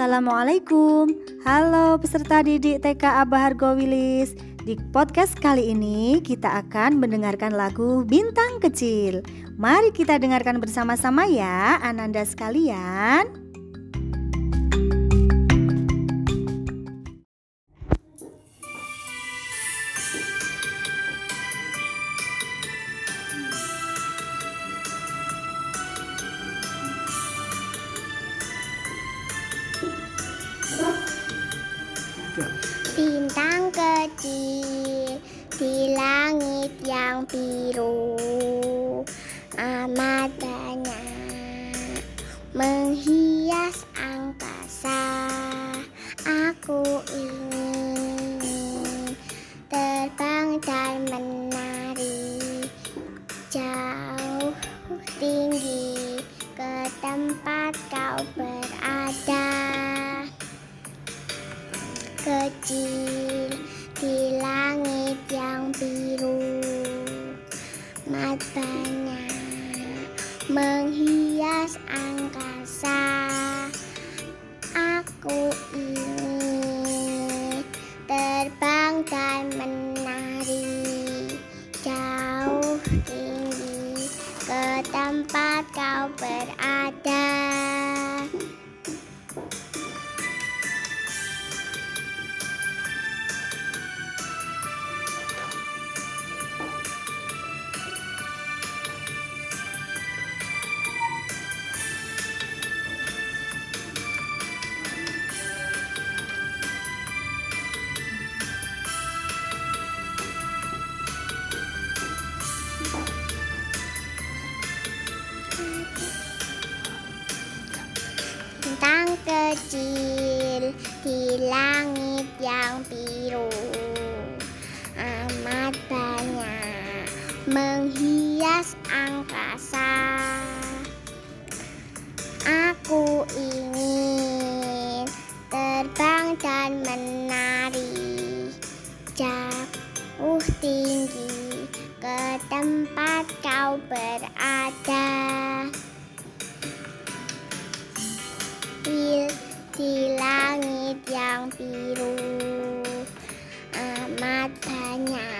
Assalamualaikum. Halo peserta didik TK Abah Hargo Wilis Di podcast kali ini kita akan mendengarkan lagu Bintang Kecil. Mari kita dengarkan bersama-sama ya Ananda sekalian Bintang kecil di langit yang biru amat banyak menghias angkasa. Aku ingin terbang dan menari jauh tinggi ke tempat kau berada kecil di langit yang biru. Matanya menghias angkasa. Aku ingin terbang dan menari jauh tinggi ke tempat kau berada bintang kecil di langit yang biru amat banyak menghias angkasa. Aku ingin terbang dan menari jauh tinggi ke tempat kau berada langit yang biru amat banyak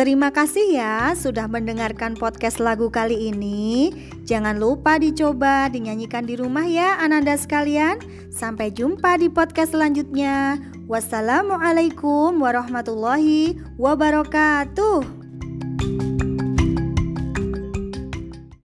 Terima kasih ya sudah mendengarkan podcast lagu kali ini. Jangan lupa dicoba dinyanyikan di rumah ya Ananda sekalian. Sampai jumpa di podcast selanjutnya. Wassalamualaikum warahmatullahi wabarakatuh.